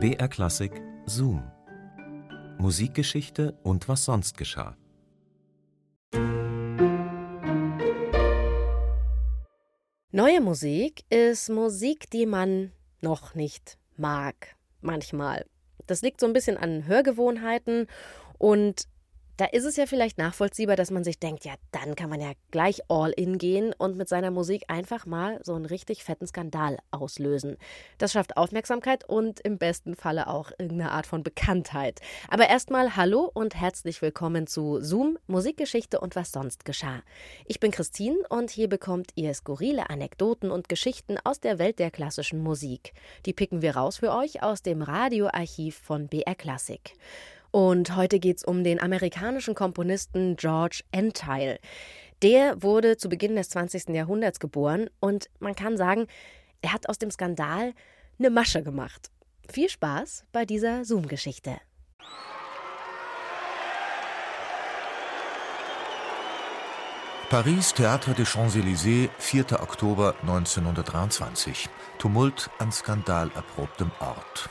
BR Klassik Zoom. Musikgeschichte und was sonst geschah. Neue Musik ist Musik, die man noch nicht mag. Manchmal. Das liegt so ein bisschen an Hörgewohnheiten und da ist es ja vielleicht nachvollziehbar, dass man sich denkt, ja, dann kann man ja gleich all in gehen und mit seiner Musik einfach mal so einen richtig fetten Skandal auslösen. Das schafft Aufmerksamkeit und im besten Falle auch irgendeine Art von Bekanntheit. Aber erstmal hallo und herzlich willkommen zu Zoom, Musikgeschichte und was sonst geschah. Ich bin Christine und hier bekommt ihr skurrile Anekdoten und Geschichten aus der Welt der klassischen Musik. Die picken wir raus für euch aus dem Radioarchiv von BR Classic. Und heute geht es um den amerikanischen Komponisten George Entile. Der wurde zu Beginn des 20. Jahrhunderts geboren und man kann sagen, er hat aus dem Skandal eine Masche gemacht. Viel Spaß bei dieser Zoom-Geschichte. Paris, Théâtre des Champs-Élysées, 4. Oktober 1923. Tumult an skandalerprobtem Ort.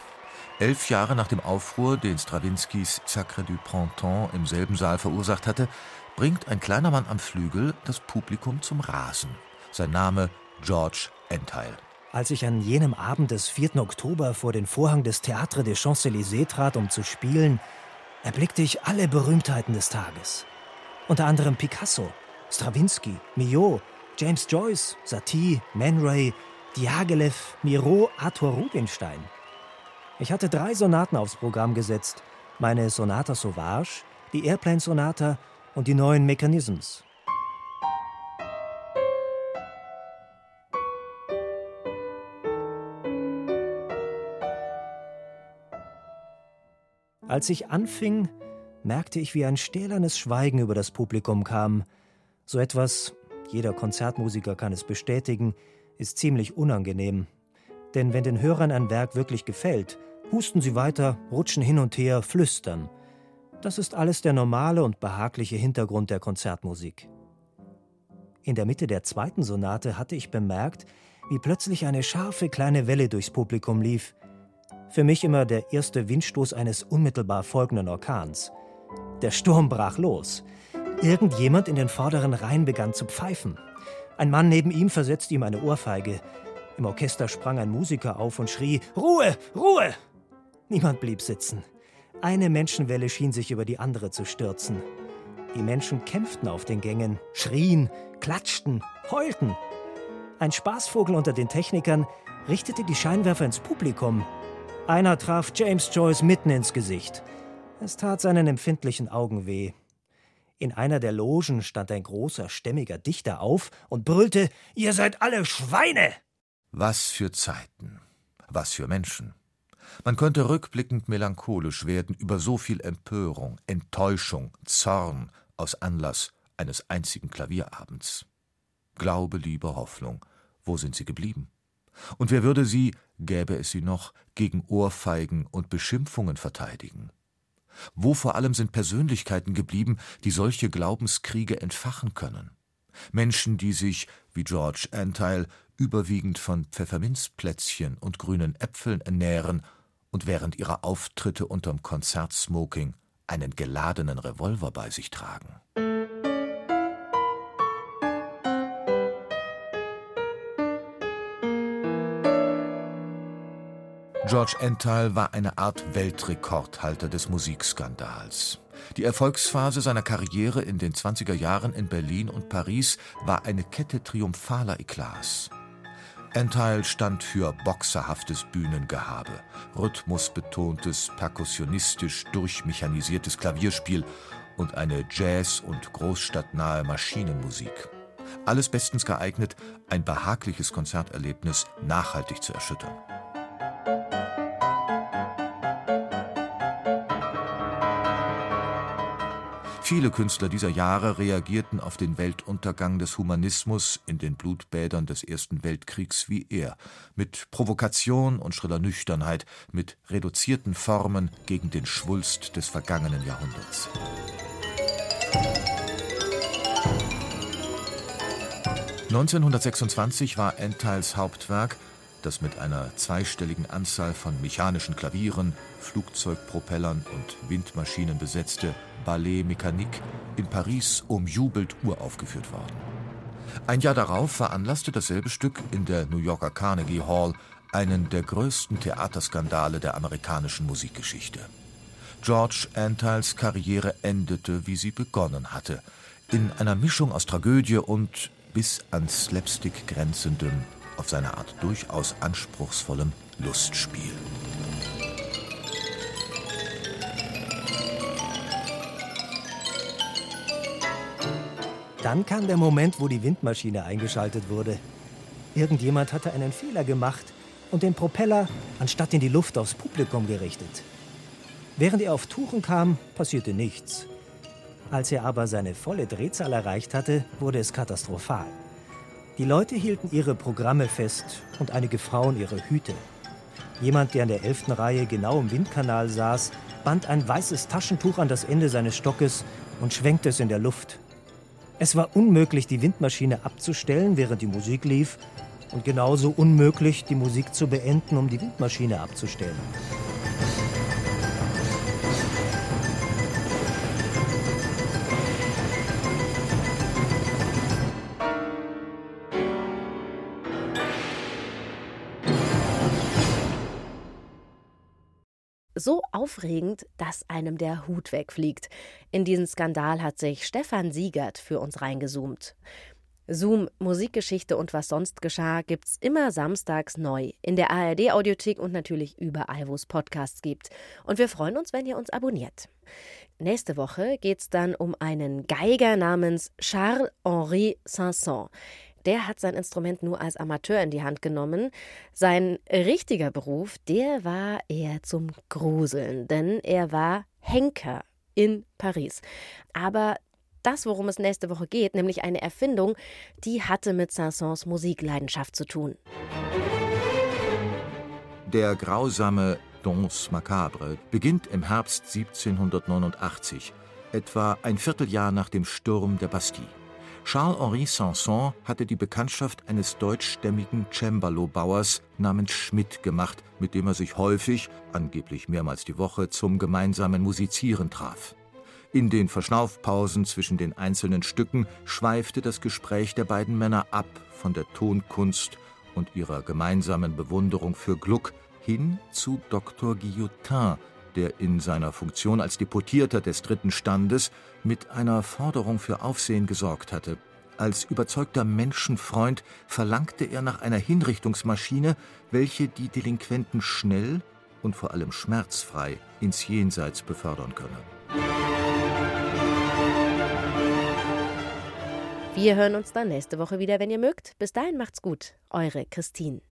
Elf Jahre nach dem Aufruhr, den Strawinskys Sacre du Printemps im selben Saal verursacht hatte, bringt ein kleiner Mann am Flügel das Publikum zum Rasen. Sein Name George Entile. Als ich an jenem Abend des 4. Oktober vor den Vorhang des Théâtre des Champs-Élysées trat, um zu spielen, erblickte ich alle Berühmtheiten des Tages. Unter anderem Picasso, Stravinsky, Millot, James Joyce, Satie, Man Ray, Diaghilev, Miro, Arthur Rubinstein – ich hatte drei Sonaten aufs Programm gesetzt. Meine Sonata Sauvage, die Airplane Sonata und die neuen Mechanisms. Als ich anfing, merkte ich, wie ein stählernes Schweigen über das Publikum kam. So etwas, jeder Konzertmusiker kann es bestätigen, ist ziemlich unangenehm. Denn wenn den Hörern ein Werk wirklich gefällt, husten sie weiter, rutschen hin und her, flüstern. Das ist alles der normale und behagliche Hintergrund der Konzertmusik. In der Mitte der zweiten Sonate hatte ich bemerkt, wie plötzlich eine scharfe kleine Welle durchs Publikum lief. Für mich immer der erste Windstoß eines unmittelbar folgenden Orkans. Der Sturm brach los. Irgendjemand in den vorderen Reihen begann zu pfeifen. Ein Mann neben ihm versetzte ihm eine Ohrfeige. Im Orchester sprang ein Musiker auf und schrie Ruhe, Ruhe. Niemand blieb sitzen. Eine Menschenwelle schien sich über die andere zu stürzen. Die Menschen kämpften auf den Gängen, schrien, klatschten, heulten. Ein Spaßvogel unter den Technikern richtete die Scheinwerfer ins Publikum. Einer traf James Joyce mitten ins Gesicht. Es tat seinen empfindlichen Augen weh. In einer der Logen stand ein großer, stämmiger Dichter auf und brüllte: Ihr seid alle Schweine! Was für Zeiten, was für Menschen. Man könnte rückblickend melancholisch werden über so viel Empörung, Enttäuschung, Zorn aus Anlass eines einzigen Klavierabends. Glaube, Liebe, Hoffnung, wo sind sie geblieben? Und wer würde sie, gäbe es sie noch, gegen Ohrfeigen und Beschimpfungen verteidigen? Wo vor allem sind Persönlichkeiten geblieben, die solche Glaubenskriege entfachen können? Menschen, die sich, wie George Antile, überwiegend von Pfefferminzplätzchen und grünen Äpfeln ernähren und während ihrer Auftritte unterm Konzertsmoking einen geladenen Revolver bei sich tragen. George Entile war eine Art Weltrekordhalter des Musikskandals. Die Erfolgsphase seiner Karriere in den 20er Jahren in Berlin und Paris war eine Kette triumphaler Eklats. Entile stand für boxerhaftes Bühnengehabe, rhythmusbetontes, perkussionistisch durchmechanisiertes Klavierspiel und eine Jazz- und großstadtnahe Maschinenmusik. Alles bestens geeignet, ein behagliches Konzerterlebnis nachhaltig zu erschüttern. Viele Künstler dieser Jahre reagierten auf den Weltuntergang des Humanismus in den Blutbädern des Ersten Weltkriegs wie er, mit Provokation und schriller Nüchternheit, mit reduzierten Formen gegen den Schwulst des vergangenen Jahrhunderts. »1926 war Entiles Hauptwerk das mit einer zweistelligen Anzahl von mechanischen Klavieren, Flugzeugpropellern und Windmaschinen besetzte Ballet Mécanique in Paris umjubelt uraufgeführt worden. Ein Jahr darauf veranlasste dasselbe Stück in der New Yorker Carnegie Hall einen der größten Theaterskandale der amerikanischen Musikgeschichte. George Antiles Karriere endete, wie sie begonnen hatte, in einer Mischung aus Tragödie und bis an Slapstick grenzendem, auf seine Art durchaus anspruchsvollem Lustspiel. Dann kam der Moment, wo die Windmaschine eingeschaltet wurde. Irgendjemand hatte einen Fehler gemacht und den Propeller anstatt in die Luft aufs Publikum gerichtet. Während er auf Touren kam, passierte nichts. Als er aber seine volle Drehzahl erreicht hatte, wurde es katastrophal. Die Leute hielten ihre Programme fest und einige Frauen ihre Hüte. Jemand, der in der elften Reihe genau im Windkanal saß, band ein weißes Taschentuch an das Ende seines Stockes und schwenkte es in der Luft. Es war unmöglich, die Windmaschine abzustellen, während die Musik lief, und genauso unmöglich, die Musik zu beenden, um die Windmaschine abzustellen. So aufregend, dass einem der Hut wegfliegt. In diesen Skandal hat sich Stefan Siegert für uns reingezoomt. Zoom, Musikgeschichte und was sonst geschah, gibt's immer samstags neu in der ARD Audiothek und natürlich überall, wo es Podcasts gibt. Und wir freuen uns, wenn ihr uns abonniert. Nächste Woche geht's dann um einen Geiger namens Charles-Henri Sanson. Der hat sein Instrument nur als Amateur in die Hand genommen. Sein richtiger Beruf, der war eher zum Gruseln, denn er war Henker in Paris. Aber das, worum es nächste Woche geht, nämlich eine Erfindung, die hatte mit Saint-Saëns Musikleidenschaft zu tun. Der grausame Danse Macabre beginnt im Herbst 1789, etwa ein Vierteljahr nach dem Sturm der Bastille. Charles-Henri Sanson hatte die Bekanntschaft eines deutschstämmigen Cembalo-Bauers namens Schmidt gemacht, mit dem er sich häufig, angeblich mehrmals die Woche, zum gemeinsamen Musizieren traf. In den Verschnaufpausen zwischen den einzelnen Stücken schweifte das Gespräch der beiden Männer ab von der Tonkunst und ihrer gemeinsamen Bewunderung für Gluck hin zu Dr. Guillotin, der in seiner Funktion als Deputierter des dritten Standes mit einer Forderung für Aufsehen gesorgt hatte. Als überzeugter Menschenfreund verlangte er nach einer Hinrichtungsmaschine, welche die Delinquenten schnell und vor allem schmerzfrei ins Jenseits befördern könne. Wir hören uns dann nächste Woche wieder, wenn ihr mögt. Bis dahin macht's gut. Eure Christine.